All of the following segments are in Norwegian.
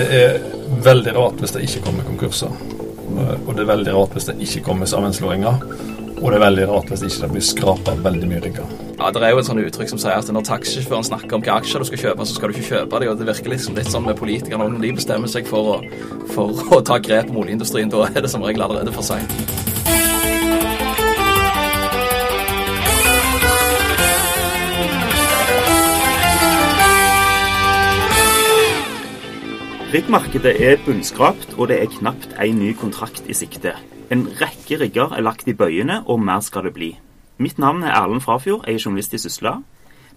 Det er veldig rart hvis det ikke kommer konkurser. Og det er veldig rart hvis det ikke kommer sammenslåinger. Og det er veldig rart hvis det ikke blir skrapa veldig mye rigger. Ja, Det er jo et sånt uttrykk som sier at når taxisjåføren snakker om hvilke aksjer du skal kjøpe, så skal du ikke kjøpe dem. Og det virker liksom litt sånn med politikerne når de bestemmer seg for å, for å ta grep om oljeindustrien. Da er det som regel allerede for seint. Riggmarkedet er bunnskrapt, og det er knapt en ny kontrakt i sikte. En rekke rigger er lagt i bøyene, og mer skal det bli. Mitt navn er Erlend Frafjord, jeg er journalist i Sysla.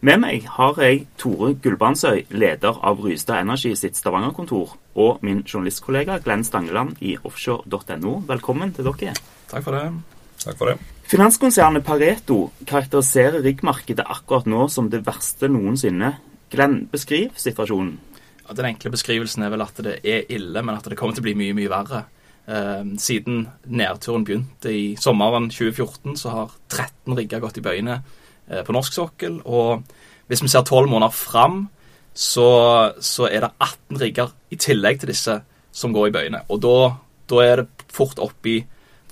Med meg har jeg Tore Gulbrandsøy, leder av Rystad Energi sitt Stavanger-kontor, og min journalistkollega Glenn Stangeland i offshore.no. Velkommen til dere. Takk for det. Takk for det. Finanskonsernet Pareto karakteriserer riggmarkedet akkurat nå som det verste noensinne. Glenn, beskriv situasjonen. Den enkle beskrivelsen er vel at det er ille, men at det kommer til å bli mye, mye verre. Eh, siden nedturen begynte i sommeren 2014, så har 13 rigger gått i bøyene eh, på norsk sokkel. Og hvis vi ser 12 måneder fram, så, så, er det 18 rigger i tillegg til disse som går i bøyene. Og da, da er det fort opp i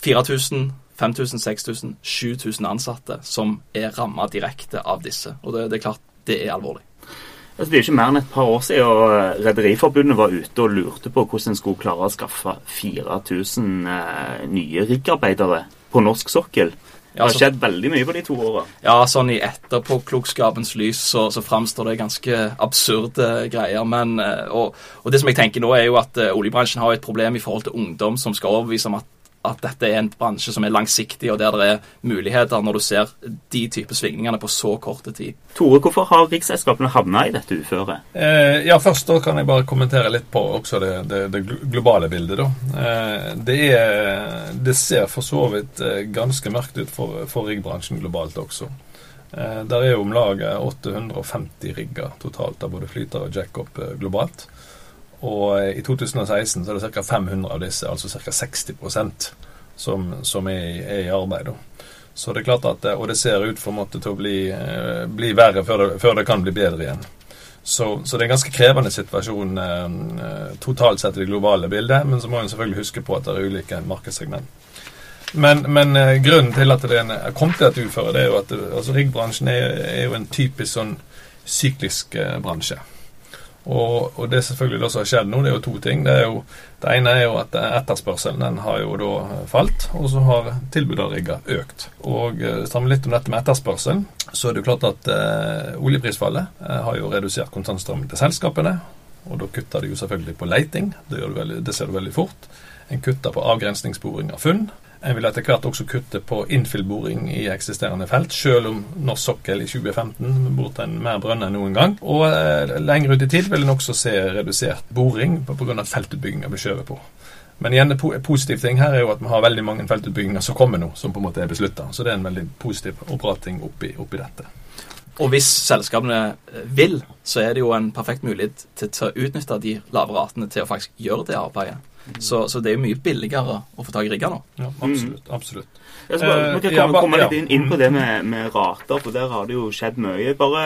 4000, 5000, 6000, 7000 ansatte som er ramma direkte av disse. Og det, det er klart, det er alvorlig. Altså, det er ikke mer enn et par år siden eh, Rederiforbundet var ute og lurte på hvordan en skulle klare å skaffe 4000 eh, nye riggarbeidere på norsk sokkel. Det har skjedd veldig mye på de to åra. Ja, sånn i etterpåklokskapens lys så, så framstår det ganske absurde greier. Men, eh, og, og, det som jeg tenker nå, er jo at uh, oljebransjen har et problem i forhold til ungdom som skal overbevise om at at dette er en bransje som er langsiktig, og der det er muligheter når du ser de type svingningene på så korte tid. Tore, hvorfor har riksselskapene havna i dette uføret? Eh, ja, Først da kan jeg bare kommentere litt på også det, det, det globale bildet. da. Eh, det, er, det, ser for så vidt eh, ganske mørkt ut for, for riggbransjen globalt også. Eh, der er jo om lag 850 rigger totalt av både flyter og jackup eh, globalt. Og eh, i 2016 så er det ca. 500 av disse, altså ca. 60% som, som er, er, i arbeid. Så det er klart at, eh, Og det ser ut for måte til å bli, eh, bli verre før det, før det, kan bli bedre igjen. Så, så, det er en ganske krevende situasjon eh, totalt sett i det globale bildet. Men så må en selvfølgelig huske på at det er ulike markedssegment. Men, men eh, grunnen til at det er kommet til et uføre, det er jo at altså, riggbransjen er, er, jo en typisk sånn syklisk eh, bransje. Og, og, det selvfølgelig som har skjedd nå, det er jo to ting. Det, jo, det ene er jo at etterspørselen den har jo da falt, og så har tilbudet av rigger økt. Og eh, sammen litt om dette med etterspørselen, så er det jo klart at eh, oljeprisfallet eh, har jo redusert kontantstrømmen til selskapene. Og da kutter de jo selvfølgelig på leiting. Det, det ser du veldig fort. En kutter på avgrensningsboring av funn. En vil etter hvert også kutte på innfillboring i eksisterende felt, selv om norsk sokkel i 2015 borte en mer brønner enn noen gang. Og eh, lenger ut i tid vil en også se redusert boring pga. at feltutbygginga blir skjøvet på. Men igjen, en positiv ting her er jo at vi har veldig mange feltutbygginger som kommer nå, som på en måte er beslutta. Så det er en veldig positiv og bra ting oppi, oppi dette. Og hvis selskapene vil, så er det jo en perfekt mulighet til å utnytte de lave ratene til å faktisk gjøre det arbeidet. Så, så, det er jo mye billigere å få tak i rigger nå. Ja, absolutt. absolutt. Jeg skal bare, kan komme, komme litt inn, inn, på det med, med, rater, for der har det jo skjedd mye. Bare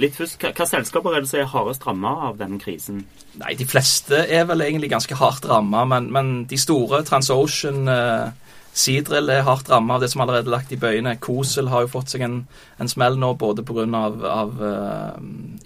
litt først, Hva, hva selskaper er det som er hardest ramma av denne krisen? Nei, De fleste er vel egentlig ganske hardt ramma, men, men, de store, TransOcean eh, Seadrill er hardt ramma av det som allerede er lagt i bøyene. Kosel har jo fått seg en, en smell nå, både pga. Av, av uh,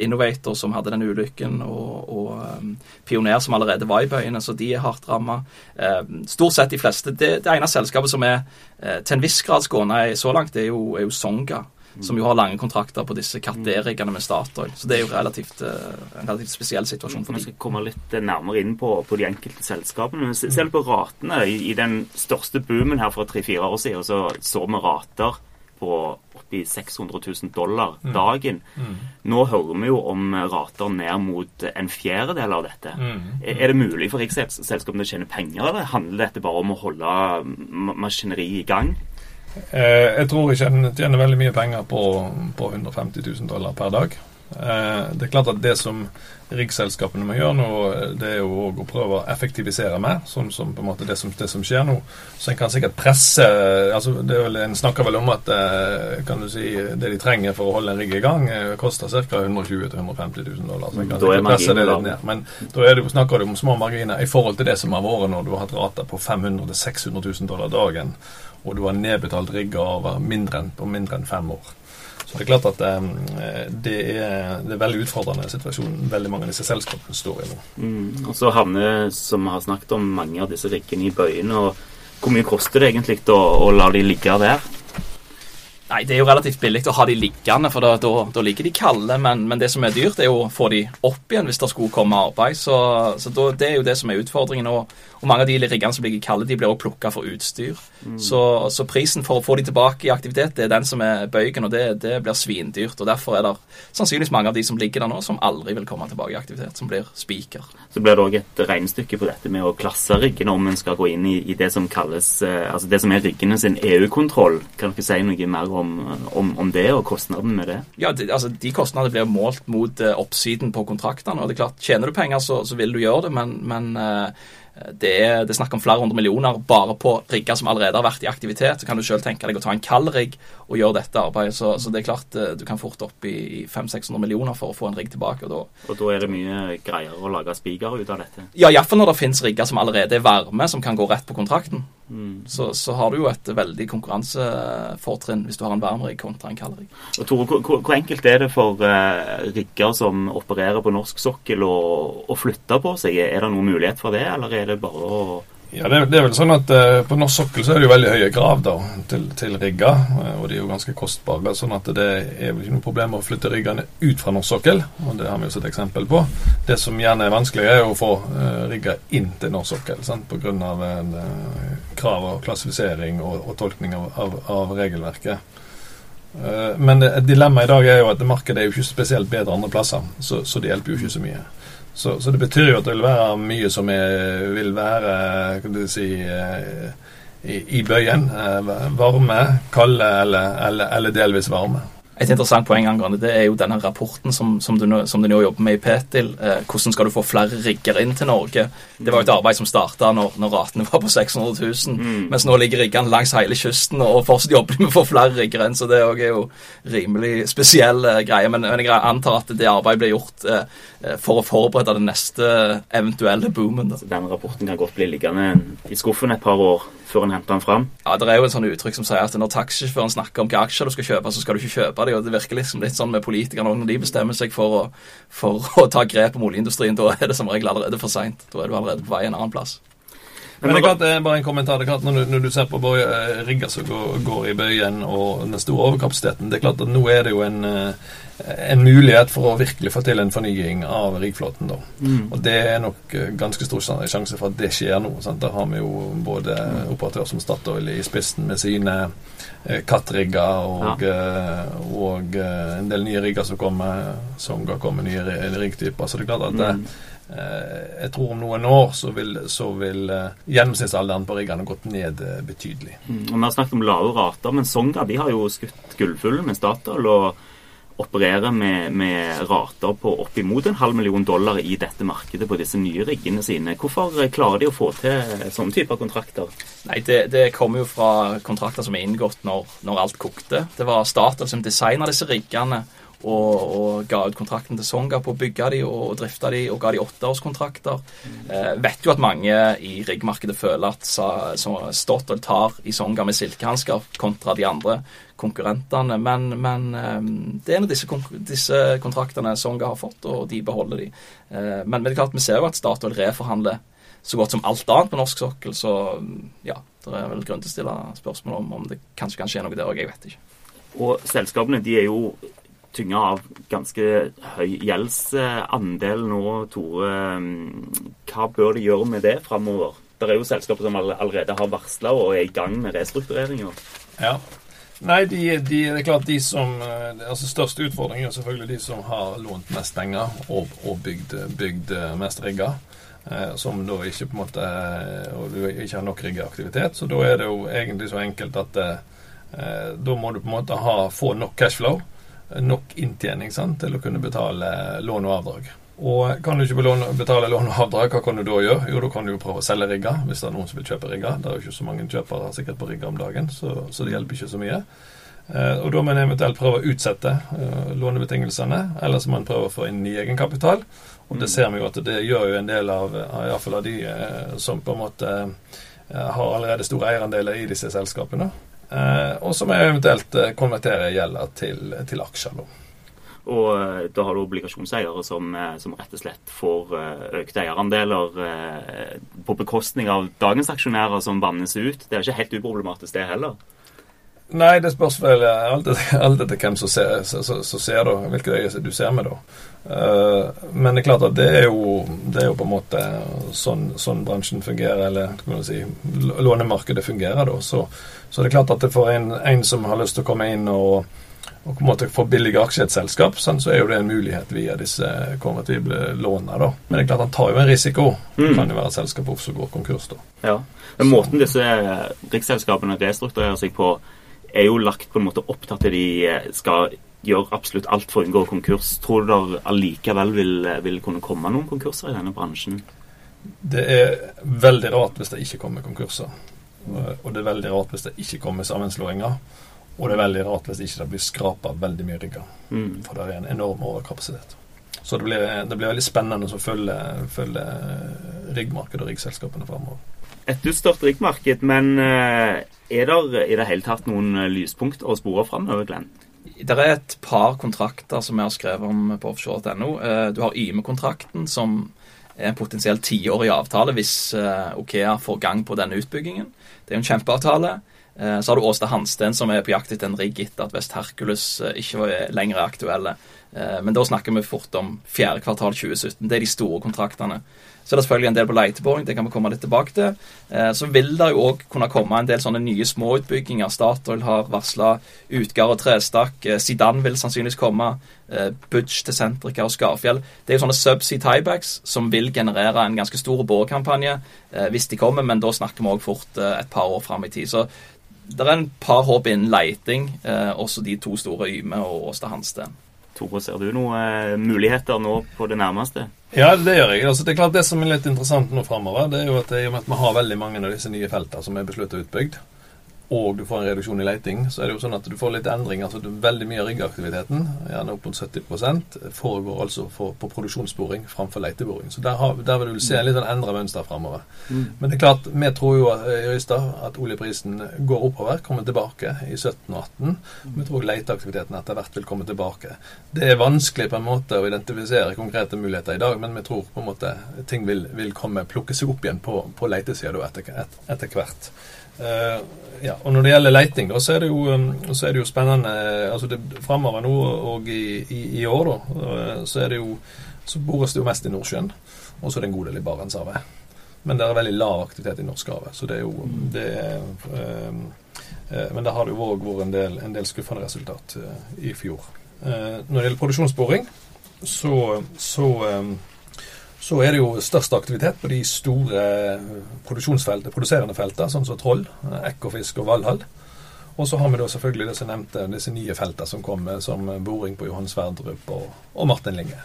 Innovator, som hadde den ulykken, og, og um, Pioner, som allerede var i bøyene. Så de er hardt ramma. Uh, stort sett de fleste. Det, det ene selskapet som er uh, til en viss grad skåna så langt, det er jo, er jo Songa som jo har lange kontrakter på disse kattderiggene med Statoil. Så det er jo relativt, uh, en relativt spesiell situasjon for dem. Vi skal komme litt eh, nærmere inn på, på de enkelte selskapene. Selv på ratene i, i den største boomen her for tre-fire år siden, så så vi rater på oppi 600 000 dollar mm. dagen. Mm. Nå hører vi jo om rater ned mot en fjerdedel av dette. Mm. Er det mulig for riksselskapene å tjene penger, eller handler dette bare om å holde maskineriet i gang? Eh, jeg tror ikke en tjener veldig mye penger på, på 150 000 dollar per dag. Eh, det er klart at det som riggselskapene må gjøre nå, det er jo å prøve å effektivisere mer, sånn som på en måte det som, det som skjer nå. Så en kan sikkert presse altså det er vel, En snakker vel om at eh, kan du si, det de trenger for å holde en rigg i gang, koster ca. 120 000-150 000 dollar. Så en kan sikkert presse det litt ned. Men da det, snakker du om små marginer i forhold til det som har vært når du har hatt rater på 500 000-600 000 dollar dagen, og du har nedbetalt rigger over mindre enn, på mindre enn fem år. Så det er klart at um, det er, det er veldig utfordrende situasjonen veldig mange av disse selskapene står i nå. Mm. Og så havner, som vi har snakket om, mange av disse riggene i bøyene. og Hvor mye koster det egentlig å, å la de ligge der? Nei, Det er jo relativt billig å ha de liggende, for da, da, da ligger de kalde. Men, men, det som er dyrt, er jo å få de opp igjen hvis det skulle komme arbeid. Så, så da, det er jo det som er utfordringen. Og, og mange av de riggene som ligger kalde, de blir også plukka for utstyr. Mm. Så, så, prisen for å få de tilbake i aktivitet, det er den som er bøygen, og det, det blir svindyrt. Og derfor er det sannsynligvis mange av de som ligger der nå, som aldri vil komme tilbake i aktivitet, som blir spiker. Så blir det òg et regnestykke på dette med å klasse riggene, om en skal gå inn i, i, det som kalles eh, Altså det som er riggene sin EU-kontroll. Kan dere si noe mer om om, om, om, det og kostnaden med det? Ja, de, altså De kostnadene blir målt mot uh, oppsiden på kontraktene. og det er klart, Tjener du penger, så, så vil du gjøre det, men, men uh, det er, det er snakk om flere hundre millioner bare på rigger som allerede har vært i aktivitet. Så kan du selv tenke deg å ta en kald rigg og gjøre dette arbeidet. Så, så, det er klart eh, du kan fort opp i 500-600 millioner for å få en rigg tilbake. Og da, og da er det mye greier å lage spiker ut av dette? Ja, iallfall når det finnes rigger som allerede er varme, som kan gå rett på kontrakten. Så, så, har du jo et veldig konkurransefortrinn hvis du har en varm kontra en kald rigg. Tore, hvor, hvor, enkelt er det for uh, rigger som opererer på norsk sokkel å, å flytte på seg? Er det noen mulighet for det, eller er det bare å ja, det, det, er vel sånn at eh, På norsk sokkel så er det jo veldig høye krav da, til, til rigger, uh, og de er jo ganske kostbare. sånn at det er vel ikke noe problem å flytte riggene ut fra norsk sokkel, og det har vi jo sett eksempel på. Det som gjerne er vanskelig, er å få eh, rigger inn til norsk sokkel pga. Uh, krav og klassifisering og, og tolkning av, av, av regelverket. men det, et dilemma i dag er jo at markedet er jo ikke spesielt bedre andre plasser, så, så det hjelper jo ikke så mye. Så, så, det betyr jo at det vil være mye som er, vil være kan du si, eh, i, i bøyen. Eh, varme, kalde eller, eller, eller delvis varme. Et interessant poeng angående det er jo denne rapporten som, som, du, nå, som du, nå, jobber med i Petil. Eh, hvordan skal du få flere rigger inn til Norge? Det var jo et arbeid som starta når, når, ratene var på 600 000, mm. mens nå ligger riggene langs hele kysten, og fortsatt jobber med å få flere rigger inn. Så det er jo rimelig spesiell eh, greie. Men, men, jeg antar at det arbeidet blir gjort eh, eh for å forberede den neste eventuelle boomen. Da. Så denne rapporten kan godt bli liggende i skuffen et par år før en henter den fram? Ja, det er jo et sånt uttrykk som sier at når taxisjåføren snakker om hvilke aksjer du skal kjøpe, så skal du ikke kjøpe dem. Og det virker liksom litt sånn med politikerne òg. Når de bestemmer seg for å, for å ta grep om oljeindustrien, da er det som regel allerede for seint. Da er du allerede på vei en annen plass. Men det er klart, det er bare en kommentar. det er klart Når du, når du ser på eh, rigger som går, går, i bøyen, og den store overkapasiteten Det er klart at nå er det jo en, eh, en mulighet for å virkelig få til en fornying av riggflåten. da. Mm. Og det er nok eh, ganske stor sjanse for at det skjer nå. Sant? Der har vi jo både operatør som Statoil i spissen med sine kattrigger og, ja. og, en del nye rigger som kommer, som skal komme nye riggtyper. Så det er klart at mm Eh, jeg tror om noen år så vil, så vil eh, gjennomsnittsalderen på riggene gått ned eh, betydelig. Mm, og Vi har snakket om lave rater, men Songa de har jo skutt gullfuglen med Statoil og opererer med, med rater på oppimot en halv million dollar i dette markedet på disse nye riggene sine. Hvorfor klarer de å få til sånne typer kontrakter? Nei, Det, det kommer jo fra kontrakter som er inngått når, når alt kokte. Det var Statoil som designa disse riggene og, og, ga ut kontrakten til Songa på å bygge de og, og drifte de, og ga de åtteårskontrakter. Eh, vet jo at mange i riggmarkedet føler at Statoil tar i Songa med silkehansker kontra de andre konkurrentene, men, men eh, det er av disse, disse, kontraktene Songa har fått, og de beholder de. Eh, men, men det er klart, vi ser jo at Statoil reforhandler så godt som alt annet på norsk sokkel, så ja, det er vel grunn til å stille spørsmål om om det kanskje kan skje noe der òg, jeg vet ikke. Og selskapene de er jo tynga av ganske høy gjeldsandel nå, Tore. Hva bør de gjøre med det framover? Det er jo selskaper som allerede har varsla og er i gang med restruktureringer. Ja. Nei, de, de, det er klart de som eh, altså Største utfordringen er selvfølgelig de som har lånt mest penger og, og bygd, bygd, mest rigger. Eh, som da ikke på en måte Og du ikke har nok riggeaktivitet. Så da er det jo egentlig så enkelt at eh, da må du på en måte ha, få nok cashflow nok inntjening sant, til å kunne betale lån og avdrag. Og kan du ikke betale lån og avdrag, hva kan du da gjøre? Jo, da kan du jo prøve å selge rigger, hvis det er noen som vil kjøpe rigger. Det er jo ikke så mange kjøpere sikkert på rigger om dagen, så, så, det hjelper ikke så mye. Eh, og da må en eventuelt prøve å utsette eh, lånebetingelsene, eller så må en prøve å få inn ny egenkapital. Og det ser vi jo at det gjør jo en del av, iallfall av de eh, som på en måte eh, har allerede store eierandeler i disse selskapene. Eh, og så må jeg eventuelt eh, konvertere gjelda til, til aksjer. da. Og eh, da har du obligasjonseiere som, som rett og slett får økte eierandeler på bekostning av dagens aksjonærer som vannes ut. Det er ikke helt uproblematisk, det heller. Nei, det spørs vel alt etter hvem som ser, som ser du, hvilke øyne du ser med. da. men det er klart at det er jo, det er jo på en måte sånn, sånn, bransjen fungerer, eller kan si, lånemarkedet fungerer. da. Så, så det er klart at det for en, en som har lyst til å komme inn og og på en måte få billige aksjer i et selskap, sånn, så er jo det en mulighet via disse konvertible lånene. da. Men det er klart han tar jo en risiko. Det mm. kan jo være et selskap som går konkurs. da. Ja, Men Måten disse riksselskapene restrukturerer seg på, er jo lagt på en måte opp til at de eh, skal gjøre absolutt alt for å unngå konkurs. Tror du det allikevel vil, vil kunne komme noen konkurser i denne bransjen? Det er veldig rart hvis det ikke kommer konkurser. Og det er veldig rart hvis det ikke kommer sammenslåinger. Og det er veldig rart hvis det ikke blir skrapa veldig mye rigger. Mm. For det er en enorm overkapasitet. Så det blir, det blir veldig spennende å følge, følge riggmarkedet og riggselskapene framover. Et dystert riggmarked, men eh, er det i det hele tatt noen lyspunkter å spore framover, Glenn? Det er et par kontrakter som vi har skrevet om på offshore.no. Eh, du har Yme-kontrakten, som er en potensiell tiårig avtale hvis eh, Okea får gang på denne utbyggingen. Det er jo en kjempeavtale. Eh, så har du Åsta Hansten som er på jakt etter en rigg etter at Vest Hercules eh, ikke lenger aktuelle. Eh, men da snakker vi fort om fjerde kvartal 2017. Det er de store kontraktene. Så er det selvfølgelig en del på leiteboring, det kan vi komme litt tilbake til. Så vil det jo òg kunne komme en del sånne nye småutbygginger. Statoil har varsla Utgard og Trestakk. Zidane vil sannsynligvis komme. Budge til Sentrika og Skarfjell. Det er jo sånne subsea tiebacks som vil generere en ganske stor borekampanje hvis de kommer, men da snakker vi òg fort et par år fram i tid. Så det er en par håp innen leiting, eh, også de to store Yme og Åsta Hansten. Tore, ser du noen eh, muligheter nå på det nærmeste? Ja, det gjør jeg. Altså, det er klart det som er litt interessant nå framover, er jo at, i og med at vi har veldig mange av disse nye feltene som er besluttet utbygd, og du får en reduksjon i leiting, så er det jo sånn at du får litt endring. altså Veldig mye av ryggaktiviteten, gjerne opp mot 70% foregår altså for, på produksjonsboring framfor leiteboring. Så der, har, der, vil du se litt sånn endra mønster framover. Mm. Men det er klart, vi tror jo i Rystad at oljeprisen går oppover, kommer tilbake i 17 og 18. Vi tror leiteaktiviteten etter hvert vil komme tilbake. Det er vanskelig på en måte å identifisere konkrete muligheter i dag, men vi tror på en måte ting vil, vil komme, plukke seg opp igjen på, på leitesida etter, etter hvert. Uh, ja, og Når det gjelder leiting, da, så er det jo, um, er det jo spennende altså det, Framover nå og i, i, i, år da, uh, så jo så bores det jo mest i Nordsjøen. Og så er det en god del i Barentshavet. Men det er veldig lav aktivitet i Norskehavet. Så det er jo det er, um, uh, Men der har det jo òg vært en del, en del, skuffende resultat i fjor. når det gjelder produksjonsboring, så, så um, så er det jo størst aktivitet på de store produserende feltene, sånn som Troll, Ekofisk og Valhall. Og så har vi da selvfølgelig disse nevnte disse nye feltene som kommer, som boring på Johan Sverdrup og, og Martin Linge.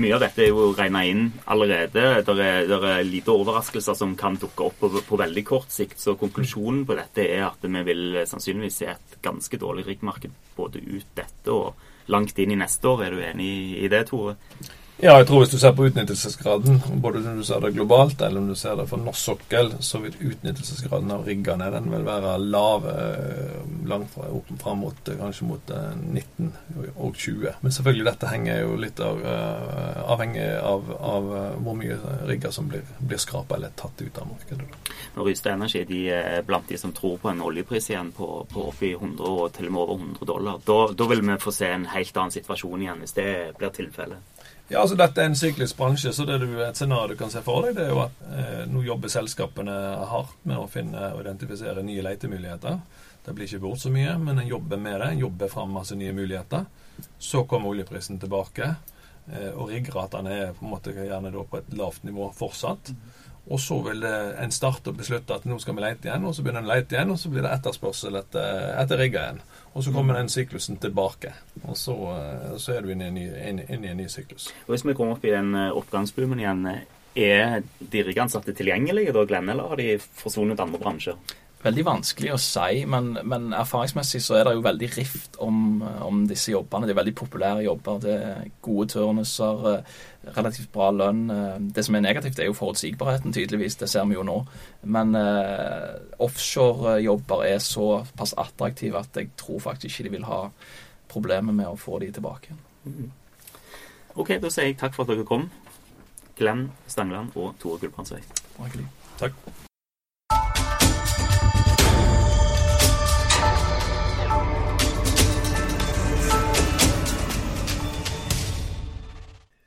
Mye av dette er jo regna inn allerede. Det er, er lite overraskelser som kan dukke opp på, på, veldig kort sikt. Så konklusjonen på dette er at vi vil sannsynligvis se et ganske dårlig riggmarked både ut dette og langt inn i neste år. Er du enig i det, Tore? Ja, jeg tror hvis du ser på utnyttelsesgraden, både når du ser det globalt eller om du ser det for norsk sokkel, så vil utnyttelsesgraden av riggene den vil være lav eh, langt fra, opp fram mot eh, kanskje mot 19 eh, og 20. Men selvfølgelig dette henger jo litt av, avhengig av, av, hvor mye rigger som blir, blir skrapa eller tatt ut av markedet. Når Rystad Energi de er blant de som tror på en oljepris igjen på, på oppi 100 og til og med over 100 dollar, da, da vil vi få se en helt annen situasjon igjen hvis det blir tilfellet. Ja, altså Dette er en syklisk bransje, så det er et scenario du kan se for deg, det er jo at eh, nå jobber selskapene hardt med å finne og identifisere nye letemuligheter. Det blir ikke bort så mye, men en jobber med det. Jobber fram masse nye muligheter. Så kommer oljeprisen tilbake, eh, og riggratene er på en måte gjerne da på et lavt nivå fortsatt. Og så vil det, en starte og beslutte at nå skal vi lete igjen, og så begynner en å lete igjen, og så blir det etterspørsel etter, etter rigger igjen. Og så kommer den syklusen tilbake. Og så, eh, så er du inne i en inn, i en ny syklus. Og Hvis vi kommer opp i den eh, oppgangsboomen igjen, eh, er riggansatte tilgjengelige da, Glenn, eller har de forsvunnet andre bransjer? Veldig vanskelig å si, men, men erfaringsmessig så er det jo veldig rift om, om disse jobbene. Det er veldig populære jobber. Det er gode turnuser, eh, relativt bra lønn. Eh, Det som er negativt, er jo forutsigbarheten, tydeligvis. Det ser vi jo nå. Men uh, offshorejobber er såpass attraktive at jeg tror faktisk ikke de vil ha problemer med å få de tilbake. Ok, da sier jeg takk for at dere kom. Glenn Stangeland og Tore Gulbrandsvei. Takk.